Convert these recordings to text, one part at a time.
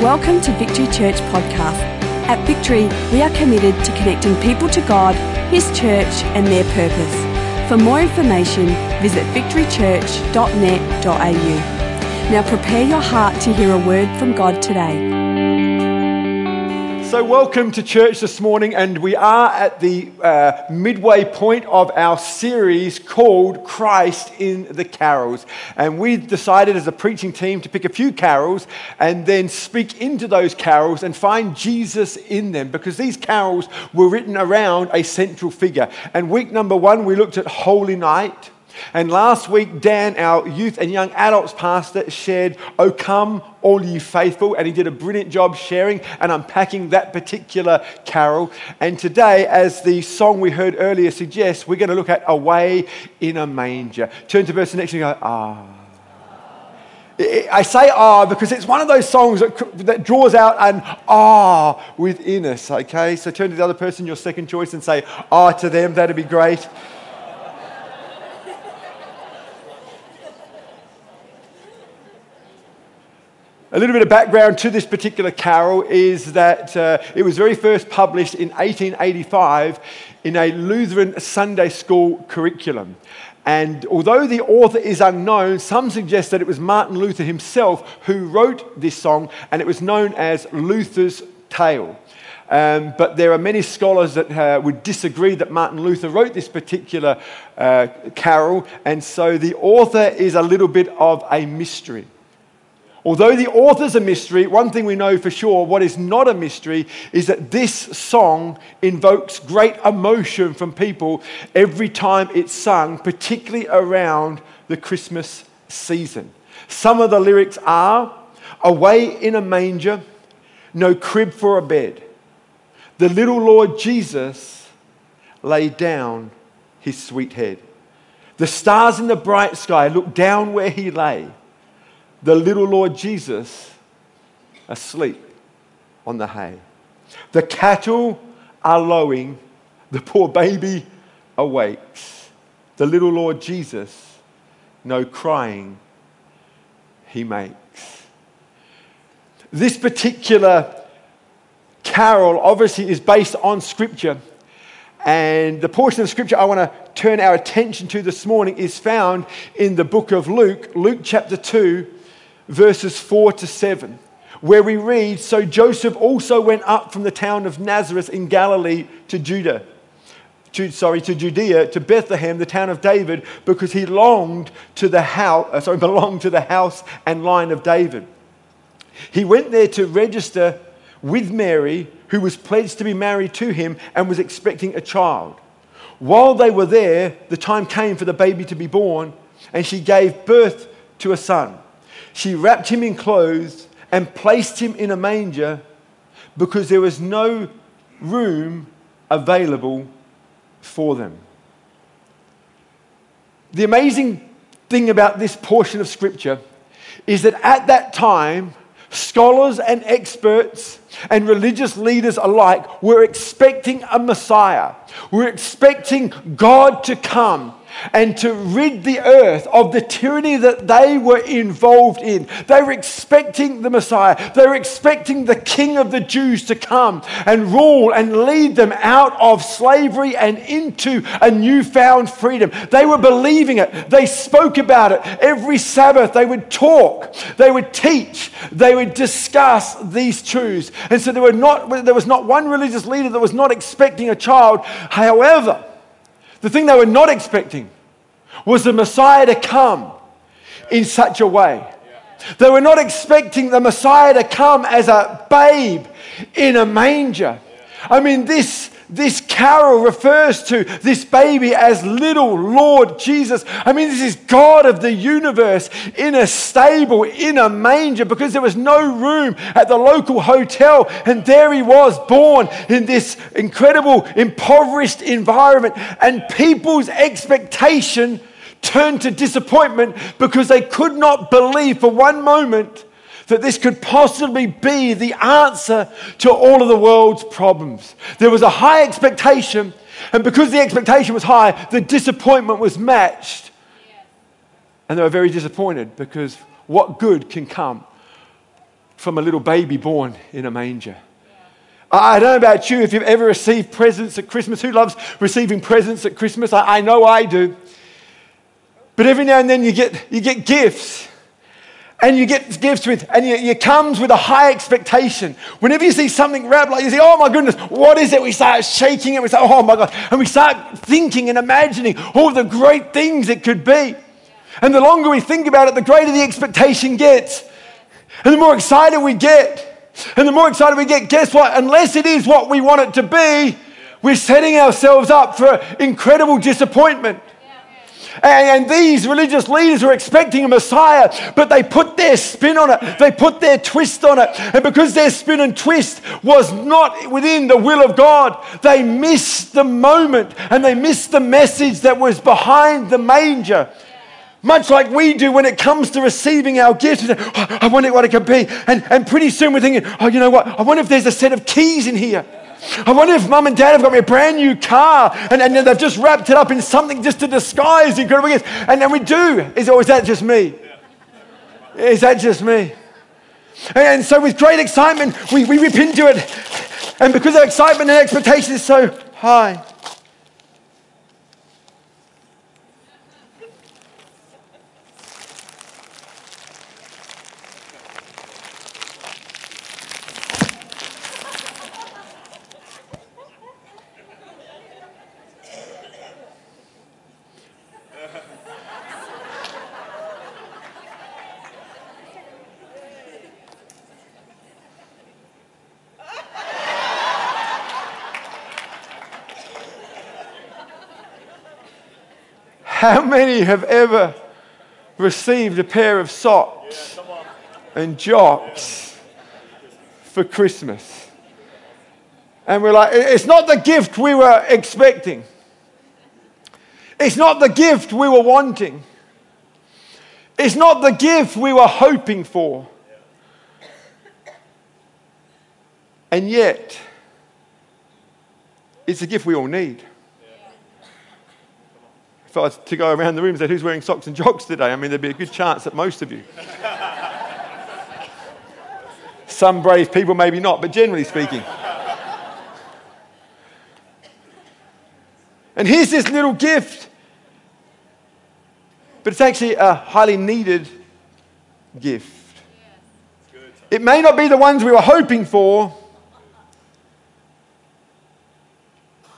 Welcome to Victory Church Podcast. At Victory, we are committed to connecting people to God, His church, and their purpose. For more information, visit victorychurch.net.au. Now prepare your heart to hear a word from God today. So, welcome to church this morning, and we are at the uh, midway point of our series called Christ in the Carols. And we decided as a preaching team to pick a few carols and then speak into those carols and find Jesus in them because these carols were written around a central figure. And week number one, we looked at Holy Night. And last week, Dan, our youth and young adults pastor, shared, O come, all you faithful. And he did a brilliant job sharing and unpacking that particular carol. And today, as the song we heard earlier suggests, we're going to look at Away in a Manger. Turn to verse next and go, Ah. I say ah because it's one of those songs that, that draws out an ah within us, okay? So turn to the other person, your second choice, and say ah to them. That'd be great. A little bit of background to this particular carol is that uh, it was very first published in 1885 in a Lutheran Sunday school curriculum. And although the author is unknown, some suggest that it was Martin Luther himself who wrote this song, and it was known as Luther's Tale. Um, but there are many scholars that uh, would disagree that Martin Luther wrote this particular uh, carol, and so the author is a little bit of a mystery. Although the author's a mystery, one thing we know for sure, what is not a mystery, is that this song invokes great emotion from people every time it's sung, particularly around the Christmas season. Some of the lyrics are Away in a manger, no crib for a bed. The little Lord Jesus laid down his sweet head. The stars in the bright sky looked down where he lay the little Lord Jesus asleep on the hay. The cattle are lowing, the poor baby awakes. The little Lord Jesus, no crying he makes. This particular carol obviously is based on scripture. And the portion of scripture I want to turn our attention to this morning is found in the book of Luke, Luke chapter 2, verses 4 to 7, where we read So Joseph also went up from the town of Nazareth in Galilee to Judah. To, sorry, to Judea, to Bethlehem, the town of David, because he longed to the house, uh, sorry, belonged to the house and line of David. He went there to register with Mary, who was pledged to be married to him and was expecting a child. While they were there, the time came for the baby to be born, and she gave birth to a son. She wrapped him in clothes and placed him in a manger because there was no room available for them. The amazing thing about this portion of scripture is that at that time, scholars and experts and religious leaders alike were expecting a Messiah. We're expecting God to come and to rid the earth of the tyranny that they were involved in. They were expecting the Messiah. They were expecting the King of the Jews to come and rule and lead them out of slavery and into a newfound freedom. They were believing it. They spoke about it. Every Sabbath, they would talk, they would teach, they would discuss these truths. And so there, were not, there was not one religious leader that was not expecting a child. However, the thing they were not expecting was the Messiah to come in such a way. They were not expecting the Messiah to come as a babe in a manger. I mean, this this carol refers to this baby as little Lord Jesus. I mean, this is God of the universe in a stable, in a manger, because there was no room at the local hotel. And there he was, born in this incredible, impoverished environment. And people's expectation turned to disappointment because they could not believe for one moment that this could possibly be the answer to all of the world's problems. There was a high expectation, and because the expectation was high, the disappointment was matched. And they were very disappointed because what good can come from a little baby born in a manger. I don't know about you if you've ever received presents at Christmas. Who loves receiving presents at Christmas? I, I know I do. But every now and then you get, you get gifts and you get gifts with, and you, comes with a high expectation. Whenever you see something wrapped, like you say, oh my goodness, what is it? We start shaking it. We say, oh my God. And we start thinking and imagining all the great things it could be. And the longer we think about it, the greater the expectation gets. And the more excited we get. And the more excited we get, guess what? Unless it is what we want it to be, we're setting ourselves up for incredible disappointment. And, these religious leaders were expecting a Messiah, but they put their spin on it. They put their twist on it. And because their spin and twist was not within the will of God, they missed the moment and they missed the message that was behind the manger. Much like we do when it comes to receiving our gifts. Oh, I wonder what it could be. And, and pretty soon we're thinking, oh, you know what? I wonder if there's a set of keys in here. I wonder if mum and dad have got me a brand new car and, and they've just wrapped it up in something just to disguise the incredible gifts. And then we do. Is, or is that just me? Is that just me? And so, with great excitement, we, we rip into it. And because our excitement and expectation is so high, many have ever received a pair of socks and jocks for Christmas? And we're like, it's not the gift we were expecting. It's not the gift we were wanting. It's not the gift we were hoping for. And yet, it's a gift we all need if I was to go around the room and say, Who's wearing socks and jocks today? I mean, there'd be a good chance that most of you. Some brave people, maybe not, but generally speaking. And here's this little gift, but it's actually a highly needed gift. It may not be the ones we were hoping for,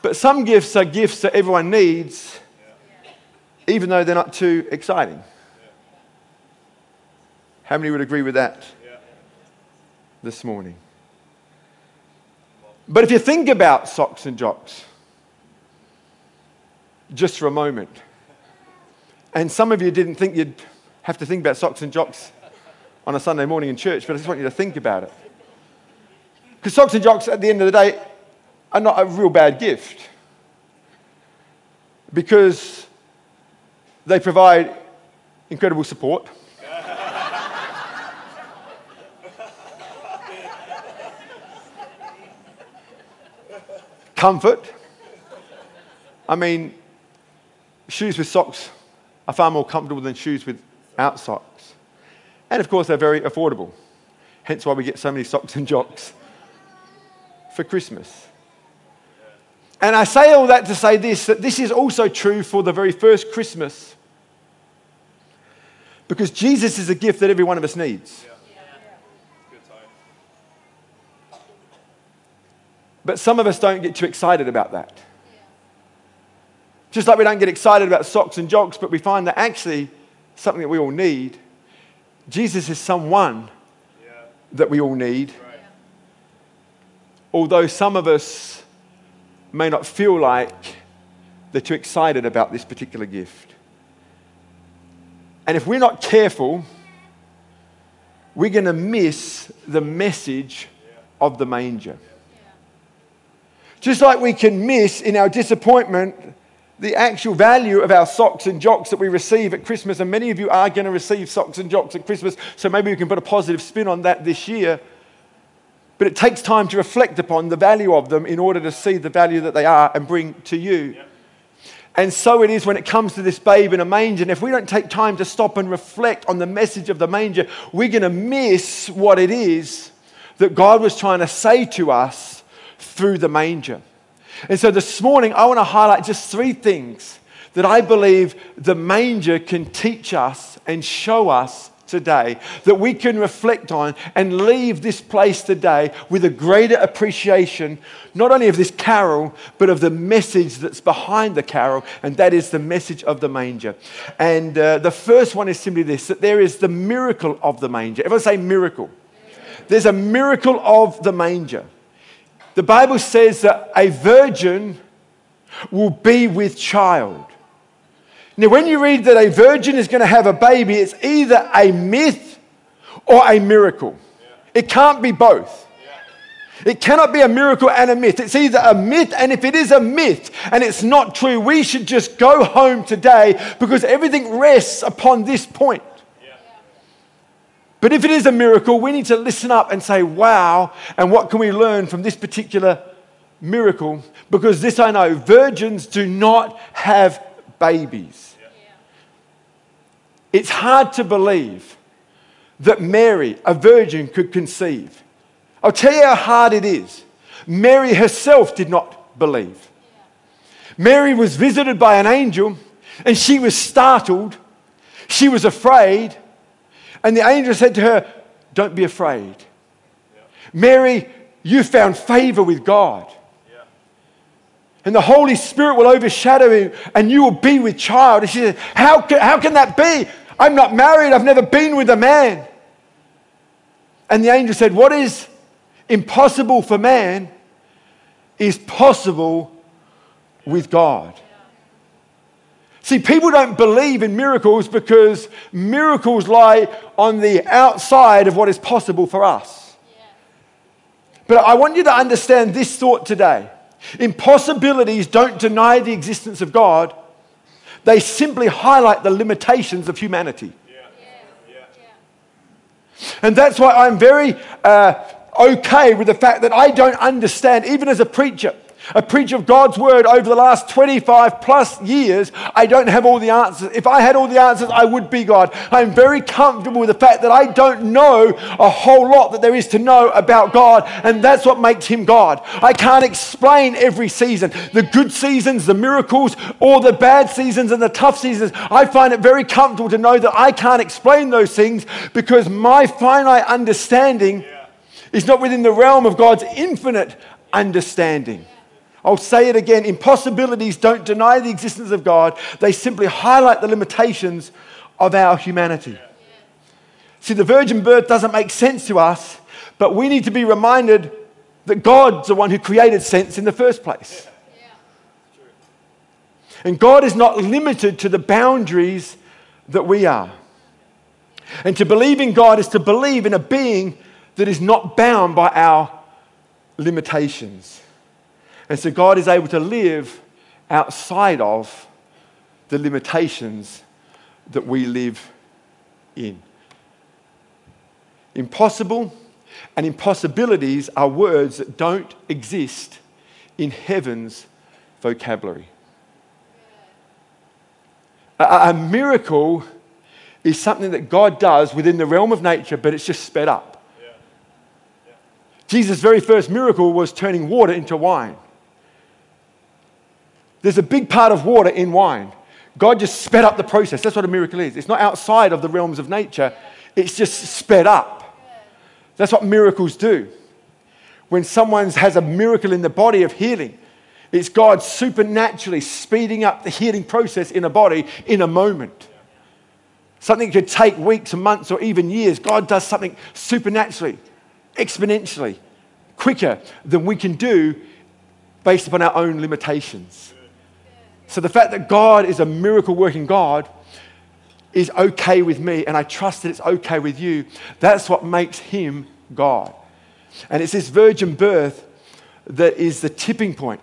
but some gifts are gifts that everyone needs even though they're not too exciting. How many would agree with that this morning? But if you think about socks and jocks, just for a moment, and some of you didn't think you'd have to think about socks and jocks on a Sunday morning in church, but I just want you to think about it. Because socks and jocks, at the end of the day, are not a real bad gift. Because they provide incredible support. Comfort. I mean, shoes with socks are far more comfortable than shoes without socks. And of course, they're very affordable. Hence why we get so many socks and jocks for Christmas. And I say all that to say this that this is also true for the very first Christmas. Because Jesus is a gift that every one of us needs. But some of us don't get too excited about that. Just like we don't get excited about socks and jocks, but we find that actually something that we all need. Jesus is someone that we all need. Although some of us may not feel like they're too excited about this particular gift. And if we're not careful, we're going to miss the message of the manger. Just like we can miss in our disappointment the actual value of our socks and jocks that we receive at Christmas. And many of you are going to receive socks and jocks at Christmas, so maybe we can put a positive spin on that this year. But it takes time to reflect upon the value of them in order to see the value that they are and bring to you. And so it is when it comes to this babe in a manger. And if we don't take time to stop and reflect on the message of the manger, we're going to miss what it is that God was trying to say to us through the manger. And so this morning, I want to highlight just three things that I believe the manger can teach us and show us today that we can reflect on and leave this place today with a greater appreciation, not only of this carol, but of the message that's behind the carol, and that is the message of the manger. And uh, the first one is simply this that there is the miracle of the manger. Everyone say miracle. There's a miracle of the manger. The Bible says that a virgin will be with child. Now, when you read that a virgin is going to have a baby, it's either a myth or a miracle. It can't be both. It cannot be a miracle and a myth. It's either a myth, and if it is a myth and it's not true, we should just go home today because everything rests upon this point. But if it is a miracle, we need to listen up and say, wow, and what can we learn from this particular miracle? Because this I know virgins do not have babies. It's hard to believe that Mary, a virgin, could conceive. I'll tell you how hard it is. Mary herself did not believe. Mary was visited by an angel and she was startled. She was afraid. And the angel said to her, Don't be afraid. Mary, you found favor with God and the Holy Spirit will overshadow you, and you will be with child. And she said, how can, how can that be? I'm not married, I've never been with a man. And the angel said, What is impossible for man is possible with God. See, people don't believe in miracles because miracles lie on the outside of what is possible for us. But I want you to understand this thought today Impossibilities don't deny the existence of God, they simply highlight the limitations of humanity. And that's why I'm very uh, okay with the fact that I don't understand, even as a preacher, a preacher of God's word over the last 25 plus years, I don't have all the answers. If I had all the answers, I would be God. I'm very comfortable with the fact that I don't know a whole lot that there is to know about God, and that's what makes Him God. I can't explain every season the good seasons, the miracles, or the bad seasons and the tough seasons. I find it very comfortable to know that I can't explain those things because my finite understanding is not within the realm of God's infinite understanding. I'll say it again impossibilities don't deny the existence of God, they simply highlight the limitations of our humanity. See, the virgin birth doesn't make sense to us, but we need to be reminded that God's the one who created sense in the first place. And God is not limited to the boundaries that we are. And to believe in God is to believe in a being that is not bound by our limitations. And so God is able to live outside of the limitations that we live in. Impossible and impossibilities are words that don't exist in heaven's vocabulary. A, a, miracle is something that God does within the realm of nature, but it's just sped up. Yeah. Yeah. Jesus' very first miracle was turning water into wine. There's a big part of water in wine. God just sped up the process. That's what a miracle is. It's not outside of the realms of nature, it's just sped up. That's what miracles do. When someone has a miracle in the body of healing, it's God supernaturally speeding up the healing process in a body in a moment. Something could take weeks or months or even years. God does something supernaturally, exponentially, quicker than we can do based upon our own limitations. So the fact that God is a miracle working God is okay with me, and I trust that it's okay with you. That's what makes him God. And it's this virgin birth that is the tipping point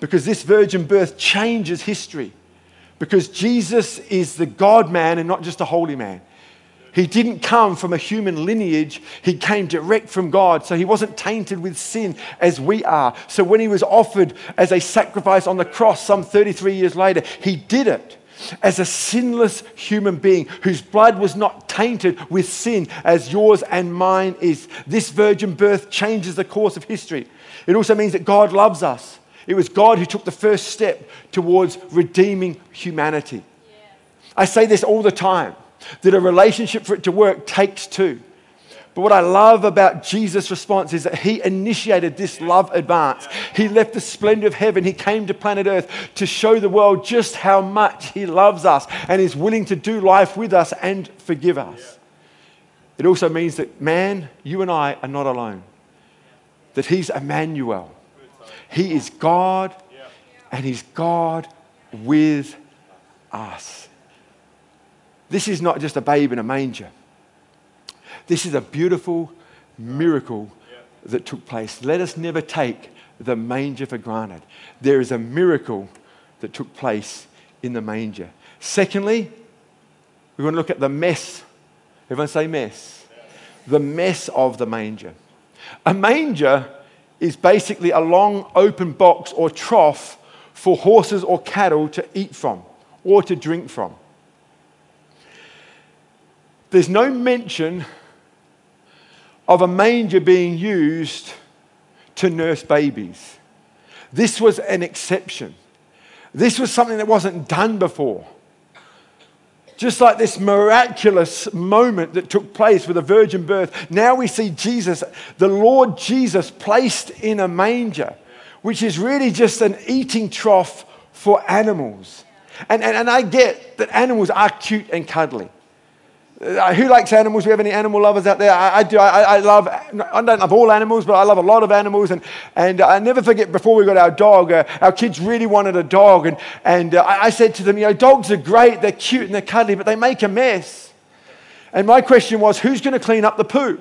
because this virgin birth changes history. Because Jesus is the God man and not just a holy man. He didn't come from a human lineage. He came direct from God. So he wasn't tainted with sin as we are. So when he was offered as a sacrifice on the cross some 33 years later, he did it as a sinless human being whose blood was not tainted with sin as yours and mine is. This virgin birth changes the course of history. It also means that God loves us. It was God who took the first step towards redeeming humanity. I say this all the time that a relationship for it to work takes two. But what I love about Jesus' response is that he initiated this love advance. He left the splendor of heaven. He came to planet Earth to show the world just how much he loves us and is willing to do life with us and forgive us. It also means that, man, you and I are not alone. That he's Emmanuel. He is God and he's God with us. This is not just a babe in a manger. This is a beautiful miracle that took place. Let us never take the manger for granted. There is a miracle that took place in the manger. Secondly, we're going to look at the mess. Everyone say mess. The mess of the manger. A manger is basically a long open box or trough for horses or cattle to eat from or to drink from. There's no mention of a manger being used to nurse babies. This was an exception. This was something that wasn't done before. Just like this miraculous moment that took place with a virgin birth, now we see Jesus, the Lord Jesus, placed in a manger, which is really just an eating trough for animals. And, and, and I get that animals are cute and cuddly. Uh, who likes animals? Do We have any animal lovers out there? I, I do. I, I, love, I don't love all animals, but I love a lot of animals. And, and uh, I never forget before we got our dog, uh, our kids really wanted a dog. And, and uh, I said to them, you know, dogs are great, they're cute and they're cuddly, but they make a mess. And my question was, who's going to clean up the poo?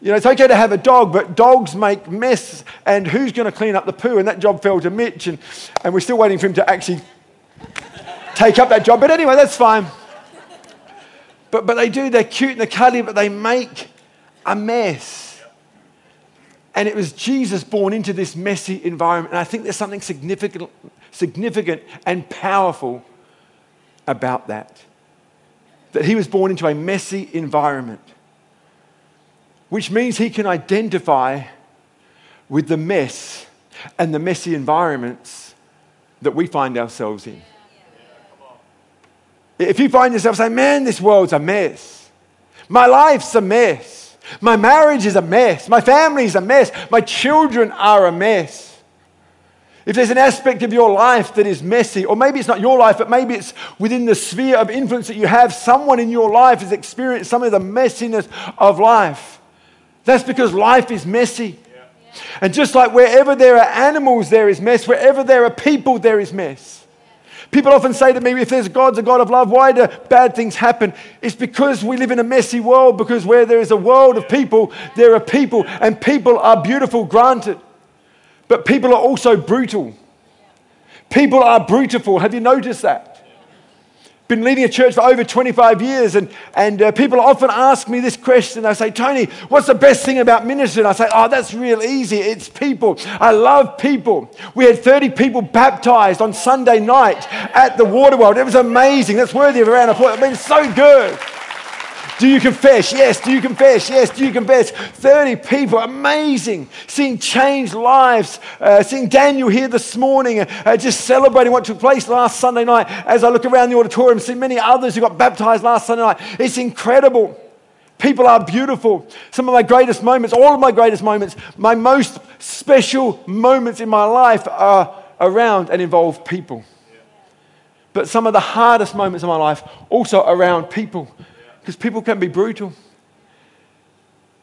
You know, it's okay to have a dog, but dogs make mess, and who's going to clean up the poo? And that job fell to Mitch, and, and we're still waiting for him to actually take up that job. But anyway, that's fine. But, but they do, they're cute and they're cuddly, but they make a mess. And it was Jesus born into this messy environment. And I think there's something significant, significant and powerful about that. That he was born into a messy environment, which means he can identify with the mess and the messy environments that we find ourselves in. If you find yourself saying, man, this world's a mess, my life's a mess, my marriage is a mess, my family's a mess, my children are a mess. If there's an aspect of your life that is messy, or maybe it's not your life, but maybe it's within the sphere of influence that you have, someone in your life has experienced some of the messiness of life. That's because life is messy. And just like wherever there are animals, there is mess. Wherever there are people, there is mess. People often say to me, if there's God's a God of love, why do bad things happen? It's because we live in a messy world, because where there is a world of people, there are people, and people are beautiful, granted. But people are also brutal. People are brutal. Have you noticed that? Been leading a church for over 25 years, and, and uh, people often ask me this question. They say, Tony, what's the best thing about ministry? And I say, Oh, that's real easy. It's people. I love people. We had 30 people baptized on Sunday night at the Water World. It was amazing. That's worthy of a round of applause. It's been so good. Do you confess? Yes. Do you confess? Yes. Do you confess? 30 people, amazing. Seeing changed lives. Uh, seeing Daniel here this morning, uh, just celebrating what took place last Sunday night. As I look around the auditorium, see many others who got baptized last Sunday night. It's incredible. People are beautiful. Some of my greatest moments, all of my greatest moments, my most special moments in my life are around and involve people. But some of the hardest moments of my life also around people because people can be brutal.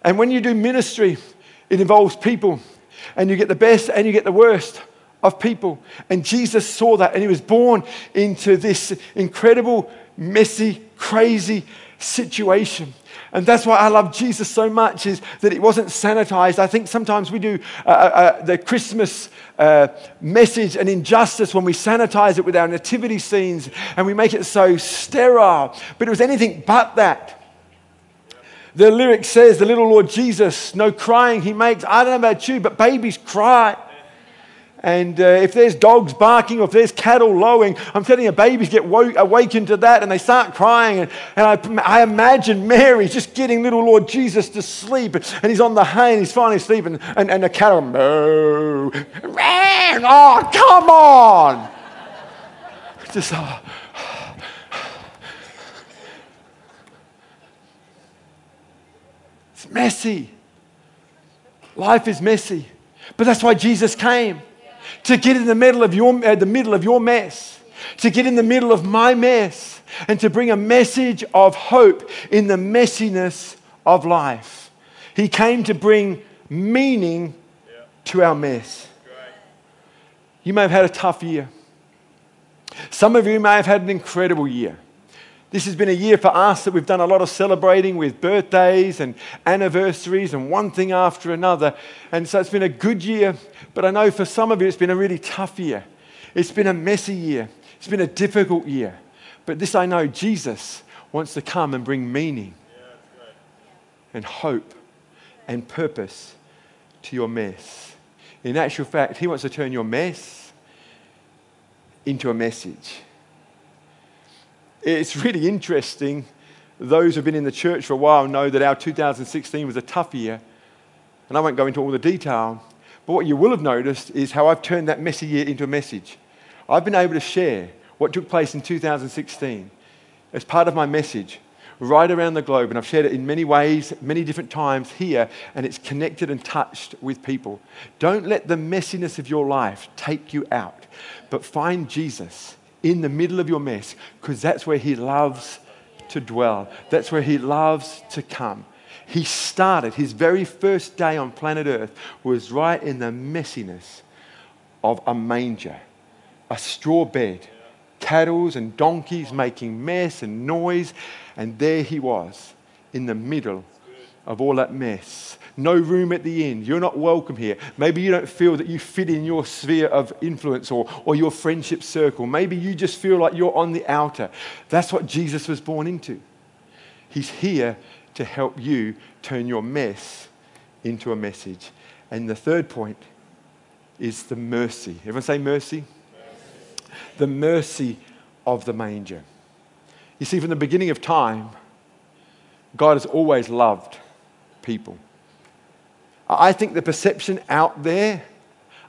And when you do ministry, it involves people, and you get the best and you get the worst of people. And Jesus saw that, and he was born into this incredible, messy, crazy situation. And that's why I love Jesus so much is that it wasn't sanitized. I think sometimes we do uh, uh, uh, the Christmas uh, message an injustice when we sanitize it with our nativity scenes and we make it so sterile. But it was anything but that. The lyric says, The little Lord Jesus, no crying he makes. I don't know about you, but babies cry. And uh, if there's dogs barking or if there's cattle lowing, I'm telling you, babies get woke, awakened to that and they start crying. And, and I, I, imagine Mary just getting little Lord Jesus to sleep. And he's on the hay and he's finally sleeping. And, and the cattle, moo, man, oh, come on. Just, oh. It's messy. Life is messy. But that's why Jesus came to get in the middle of your, uh, the middle of your mess, to get in the middle of my mess, and to bring a message of hope in the messiness of life. He came to bring meaning to our mess. You may have had a tough year. Some of you may have had an incredible year. This has been a year for us that we've done a lot of celebrating with birthdays and anniversaries and one thing after another. And so it's been a good year, but I know for some of you it's been a really tough year. It's been a messy year. It's been a difficult year. But this I know Jesus wants to come and bring meaning and hope and purpose to your mess. In actual fact, He wants to turn your mess into a message. It's really interesting. Those who've been in the church for a while know that our 2016 was a tough year. And I won't go into all the detail. But what you will have noticed is how I've turned that messy year into a message. I've been able to share what took place in 2016 as part of my message right around the globe. And I've shared it in many ways, many different times here, and it's connected and touched with people. Don't let the messiness of your life take you out, but find Jesus in the middle of your mess because that's where He loves to dwell. That's where He loves to come. He started, his very first day on planet Earth was right in the messiness of a manger, a straw bed, cattle and donkeys making mess and noise. And there he was in the middle of all that mess no room at the inn. You're not welcome here. Maybe you don't feel that you fit in your sphere of influence or, or your friendship circle. Maybe you just feel like you're on the outer. That's what Jesus was born into. He's here to help you turn your mess into a message. And the third point is the mercy. Everyone say mercy? mercy. The mercy of the manger. You see, from the beginning of time, God has always loved people. I think the perception out there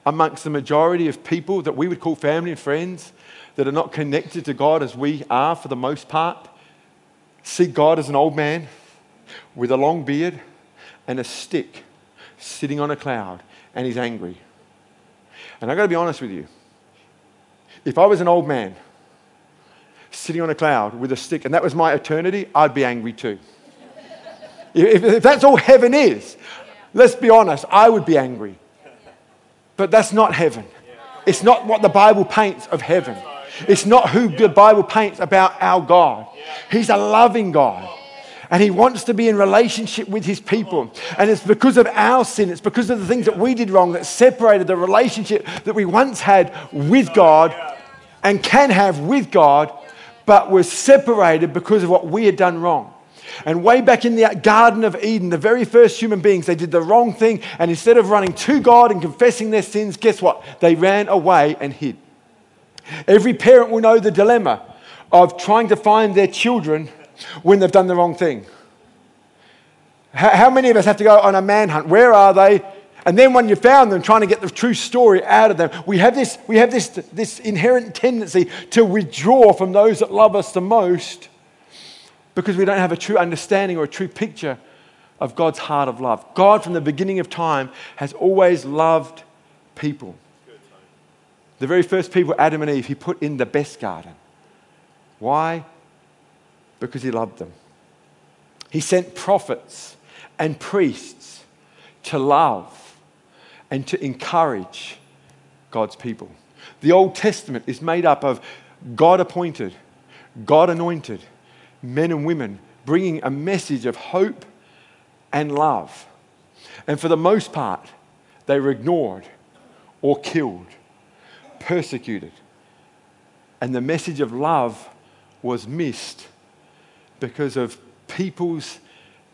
amongst the majority of people that we would call family and friends that are not connected to God as we are for the most part see God as an old man with a long beard and a stick sitting on a cloud and he's angry. And I've got to be honest with you. If I was an old man sitting on a cloud with a stick and that was my eternity, I'd be angry too. if, if that's all heaven is, let's be honest, I would be angry. But that's not heaven. It's not what the Bible paints of heaven. It's not who the Bible paints about our God. He's a loving God. And he wants to be in relationship with his people. And it's because of our sin, it's because of the things that we did wrong that separated the relationship that we once had with God and can have with God, but was separated because of what we had done wrong. And way back in the Garden of Eden, the very first human beings, they did the wrong thing. And instead of running to God and confessing their sins, guess what? They ran away and hid. Every parent will know the dilemma of trying to find their children when they've done the wrong thing. How many of us have to go on a manhunt? Where are they? And then when you found them, trying to get the true story out of them, we have this, we have this, this inherent tendency to withdraw from those that love us the most because we don't have a true understanding or a true picture of God's heart of love. God, from the beginning of time, has always loved people. The very first people, Adam and Eve, he put in the best garden. Why? Because he loved them. He sent prophets and priests to love and to encourage God's people. The Old Testament is made up of God appointed, God anointed, men and women bringing a message of hope and love. And for the most part, they were ignored or killed, persecuted. And the message of love was missed because of people's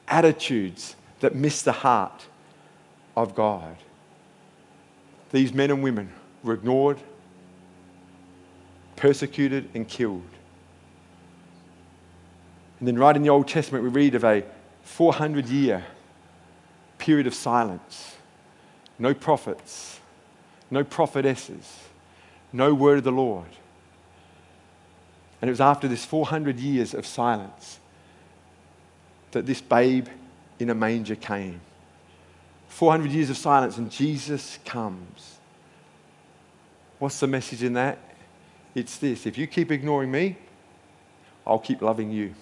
attitudes that missed the heart of God. These men and women were ignored, persecuted, and killed. And then, right in the Old Testament, we read of a 400 year period of silence. No prophets, no prophetesses, no word of the Lord. And it was after this 400 years of silence that this babe in a manger came. 400 years of silence, and Jesus comes. What's the message in that? It's this if you keep ignoring me, I'll keep loving you.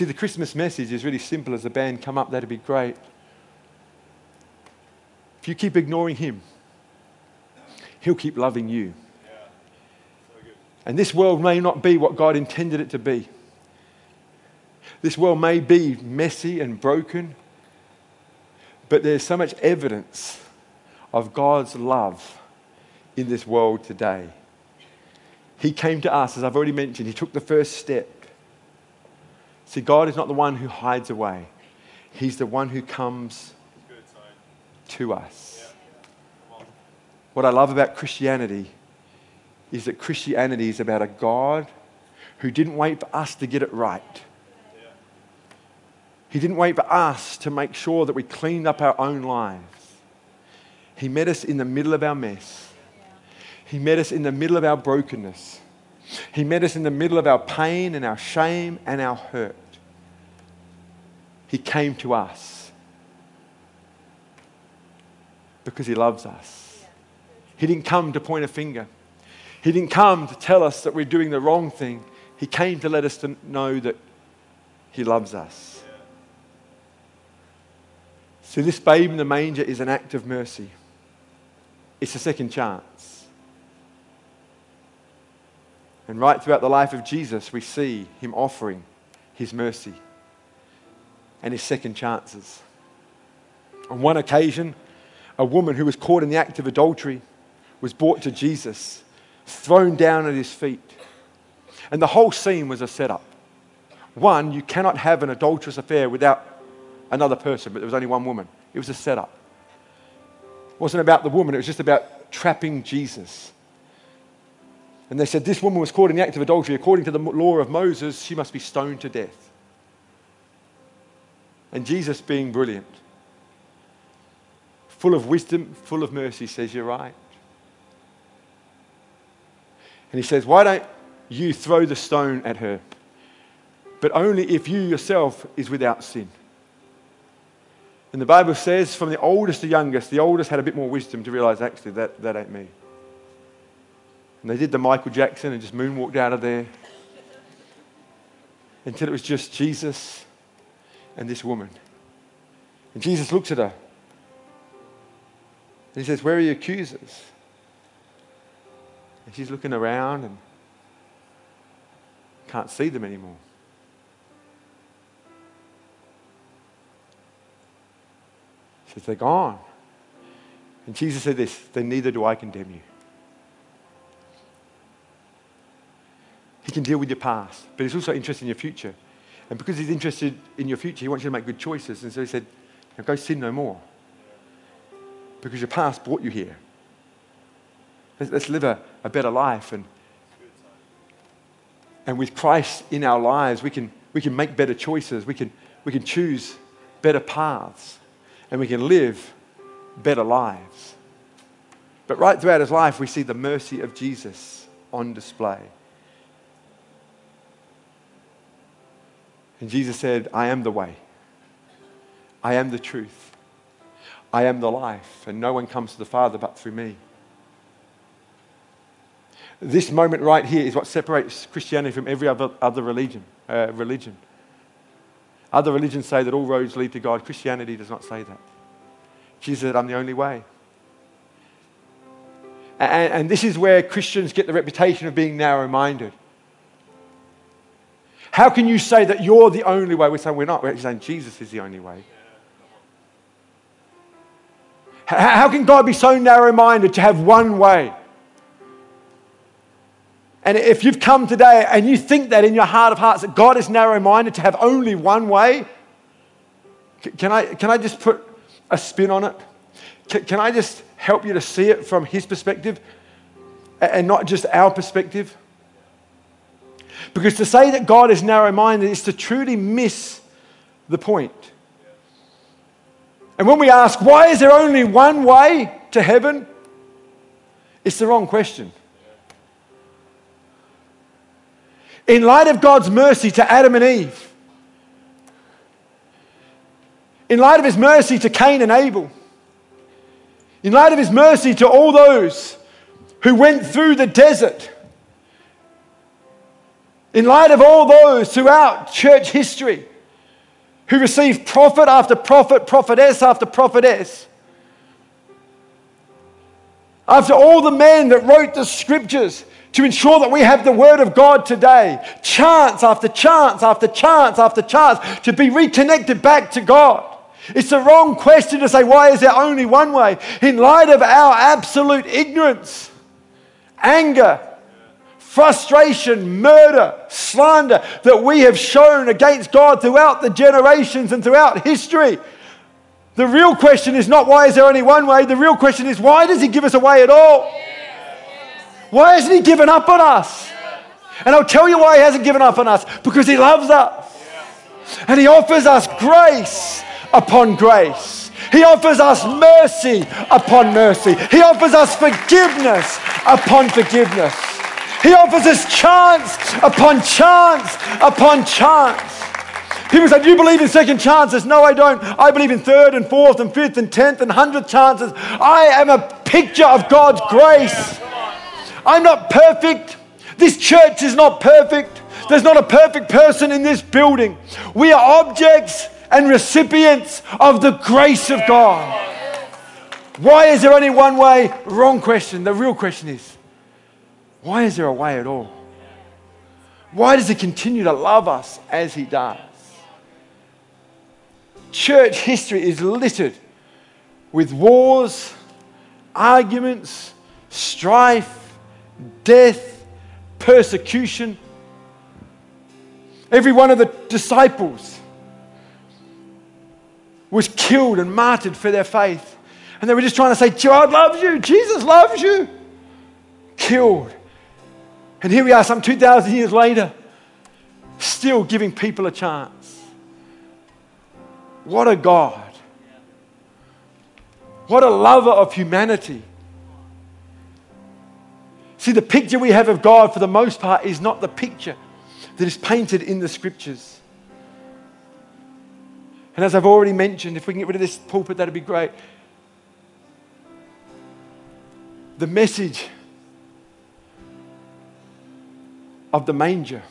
See, the Christmas message is really simple. As the band come up, that'd be great. If you keep ignoring him, he'll keep loving you. And this world may not be what God intended it to be. This world may be messy and broken, but there's so much evidence of God's love in this world today. He came to us, as I've already mentioned, He took the first step. See, God is not the one who hides away, He's the one who comes to us. What I love about Christianity is that Christianity is about a God who didn't wait for us to get it right. He didn't wait for us to make sure that we cleaned up our own lives. He met us in the middle of our mess. He met us in the middle of our brokenness. He met us in the middle of our pain and our shame and our hurt. He came to us because He loves us. He didn't come to point a finger. He didn't come to tell us that we're doing the wrong thing. He came to let us to know that He loves us. So, this babe in the manger is an act of mercy, it's a second chance. And right throughout the life of Jesus, we see him offering his mercy and his second chances. On one occasion, a woman who was caught in the act of adultery was brought to Jesus, thrown down at his feet. And the whole scene was a setup. One, you cannot have an adulterous affair without another person, but there was only one woman. It was a setup. It wasn't about the woman, it was just about trapping Jesus. And they said, This woman was caught in the act of adultery. According to the law of Moses, she must be stoned to death. And Jesus, being brilliant, full of wisdom, full of mercy, says, You're right. And he says, Why don't you throw the stone at her? But only if you yourself is without sin. And the Bible says, from the oldest to youngest, the oldest had a bit more wisdom to realize, actually, that, that ain't me. And they did the Michael Jackson and just moonwalked out of there until it was just Jesus and this woman. And Jesus looks at her and he says, Where are your accusers? And she's looking around and can't see them anymore. She says, They're gone. And Jesus said this, then neither do I condemn you. He can deal with your past, but he's also interested in your future. And because he's interested in your future, he wants you to make good choices. And so he said, Go sin no more. Because your past brought you here. Let's, let's live a, a better life. And, and with Christ in our lives, we can, we can make better choices. We can, we can choose better paths and we can live better lives. But right throughout his life, we see the mercy of Jesus on display. And Jesus said, I am the way, I am the truth, I am the life, and no one comes to the Father but through me. This moment right here is what separates Christianity from every other, other religion. Uh, religion. Other religions say that all roads lead to God. Christianity does not say that. Jesus said, I'm the only way. And, and this is where Christians get the reputation of being narrow minded. How can you say that you're the only way? We're saying we're not. We're saying Jesus is the only way. How can God be so narrow minded to have one way? And if you've come today and you think that in your heart of hearts that God is narrow minded to have only one way, can I, can I just put a spin on it? Can I just help you to see it from His perspective and not just our perspective? Because to say that God is narrow minded is to truly miss the point. And when we ask, why is there only one way to heaven? It's the wrong question. In light of God's mercy to Adam and Eve, in light of his mercy to Cain and Abel, in light of his mercy to all those who went through the desert, in light of all those throughout church history who received prophet after prophet, prophetess after prophetess. After all the men that wrote the scriptures to ensure that we have the word of God today, chance after chance after chance after chance to be reconnected back to God. It's the wrong question to say, why is there only one way? In light of our absolute ignorance, anger, frustration, murder, slander that we have shown against God throughout the generations and throughout history. The real question is not why is there only one way? The real question is why does He give us a way at all? Why hasn't He given up on us? And I'll tell you why He hasn't given up on us because He loves us. And He offers us grace upon grace. He offers us mercy upon mercy. He offers us forgiveness upon forgiveness. He offers us chance upon chance upon chance. People say, Do you believe in second chances? No, I don't. I believe in third and fourth and fifth and tenth and hundredth chances. I am a picture of God's grace. I'm not perfect. This church is not perfect. There's not a perfect person in this building. We are objects and recipients of the grace of God. Why is there only one way? Wrong question. The real question is why is there a way at all? Why does He continue to love us as He does? Church history is littered with wars, arguments, strife, death, persecution. Every one of the disciples was killed and martyred for their faith. And they were just trying to say, God loves you, Jesus loves you. Killed and here we are, some 2,000 years later, still giving people a chance. What a God. What a lover of humanity. See, the picture we have of God, for the most part, is not the picture that is painted in the scriptures. And as I've already mentioned, if we can get rid of this pulpit, that'd be great. The message of the manger.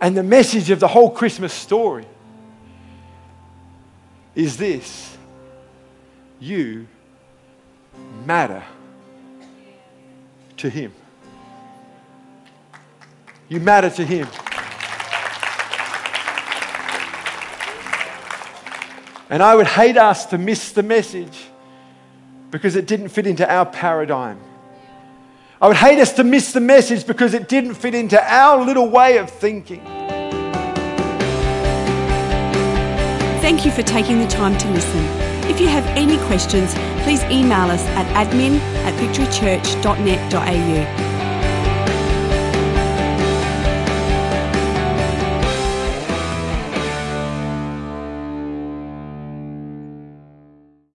And the message of the whole Christmas story is this you matter to Him. You matter to Him. And I would hate us to miss the message because it didn't fit into our paradigm. I would hate us to miss the message because it didn't fit into our little way of thinking. Thank you for taking the time to listen. If you have any questions, please email us at admin at victorychurch.net.au